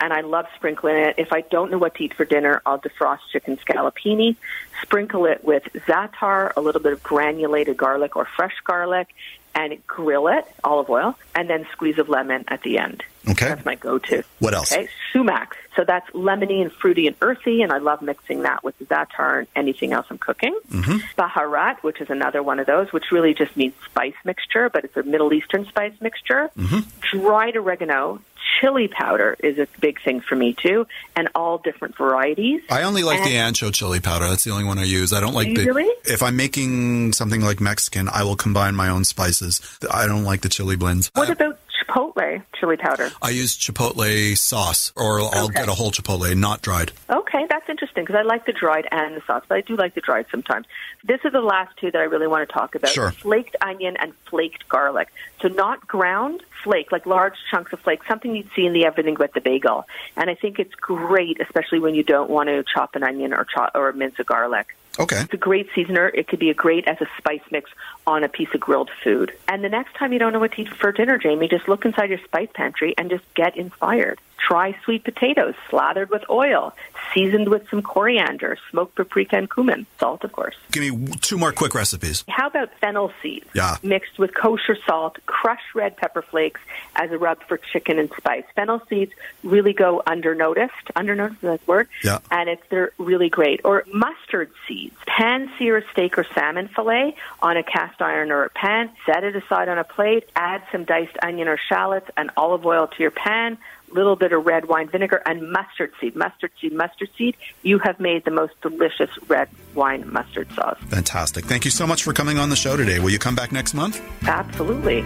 and I love sprinkling it. If I don't know what to eat for dinner, I'll defrost chicken scallopini, sprinkle it with za'atar, a little bit of granulated garlic or fresh garlic, and grill it, olive oil, and then squeeze of lemon at the end. Okay. That's my go-to. What else? Okay, sumac. So that's lemony and fruity and earthy, and I love mixing that with the za'atar and anything else I'm cooking. Mm-hmm. Baharat, which is another one of those, which really just means spice mixture, but it's a Middle Eastern spice mixture. Mm-hmm. Dried oregano, chili powder is a big thing for me too, and all different varieties. I only like the ancho chili powder. That's the only one I use. I don't like the. really? If I'm making something like Mexican, I will combine my own spices. I don't like the chili blends. What about chipotle chili powder? I use chipotle sauce, or I'll Okay. get a whole chipotle, not dried. Okay, that's interesting because I like the dried and the sauce, but I do like the dried sometimes. This is the last two that I really want to talk about. Sure. Flaked onion and flaked garlic. So not ground, flake, like large chunks of flake, something you'd see in the everything but the bagel. And I think it's great, especially when you don't want to chop an onion or chop or mince a garlic. Okay. It's a great seasoner. It could be a great as a spice mix on a piece of grilled food. And the next time you don't know what to eat for dinner, Jamie, just look inside your spice pantry and just get inspired. Try sweet potatoes slathered with oil, seasoned with some coriander, smoked paprika and cumin, salt, of course. Give me two more quick recipes. How about fennel seeds Yeah. mixed with kosher salt, crushed red pepper flakes as a rub for chicken and spice? Fennel seeds really go undernoticed. Undernoticed is that word? Yeah. And it's they're really great. Or mustard seeds. Pan sear a steak or salmon fillet on a cast iron or a pan. Set it aside on a plate. Add some diced onion or shallots and olive oil to your pan. Little bit of red wine vinegar and mustard seed, mustard seed, mustard seed. You have made the most delicious red wine mustard sauce. Fantastic. Thank you so much for coming on the show today. Will you come back next month? Absolutely.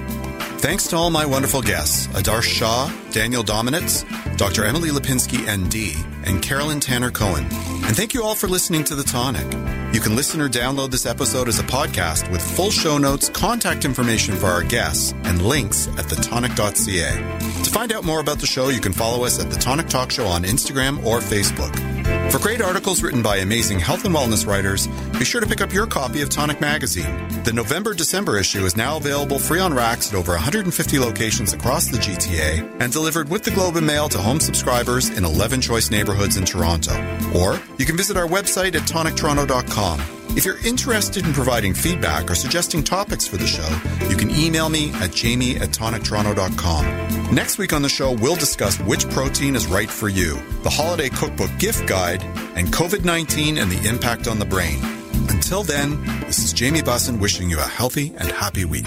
Thanks to all my wonderful guests Adar Shah, Daniel Dominitz, Dr. Emily Lipinski, ND, and Carolyn Tanner Cohen. And thank you all for listening to The Tonic. You can listen or download this episode as a podcast with full show notes, contact information for our guests, and links at thetonic.ca. To find out more about the show, you can follow us at The Tonic Talk Show on Instagram or Facebook. For great articles written by amazing health and wellness writers, be sure to pick up your copy of Tonic Magazine. The November December issue is now available free on racks at over 150 locations across the GTA and delivered with the Globe and Mail to home subscribers in 11 choice neighborhoods in Toronto. Or you can visit our website at tonictoronto.com. If you're interested in providing feedback or suggesting topics for the show, you can email me at jamie at tonictoronto.com. Next week on the show, we'll discuss which protein is right for you, the holiday cookbook gift guide, and COVID 19 and the impact on the brain. Until then, this is Jamie Bussin wishing you a healthy and happy week.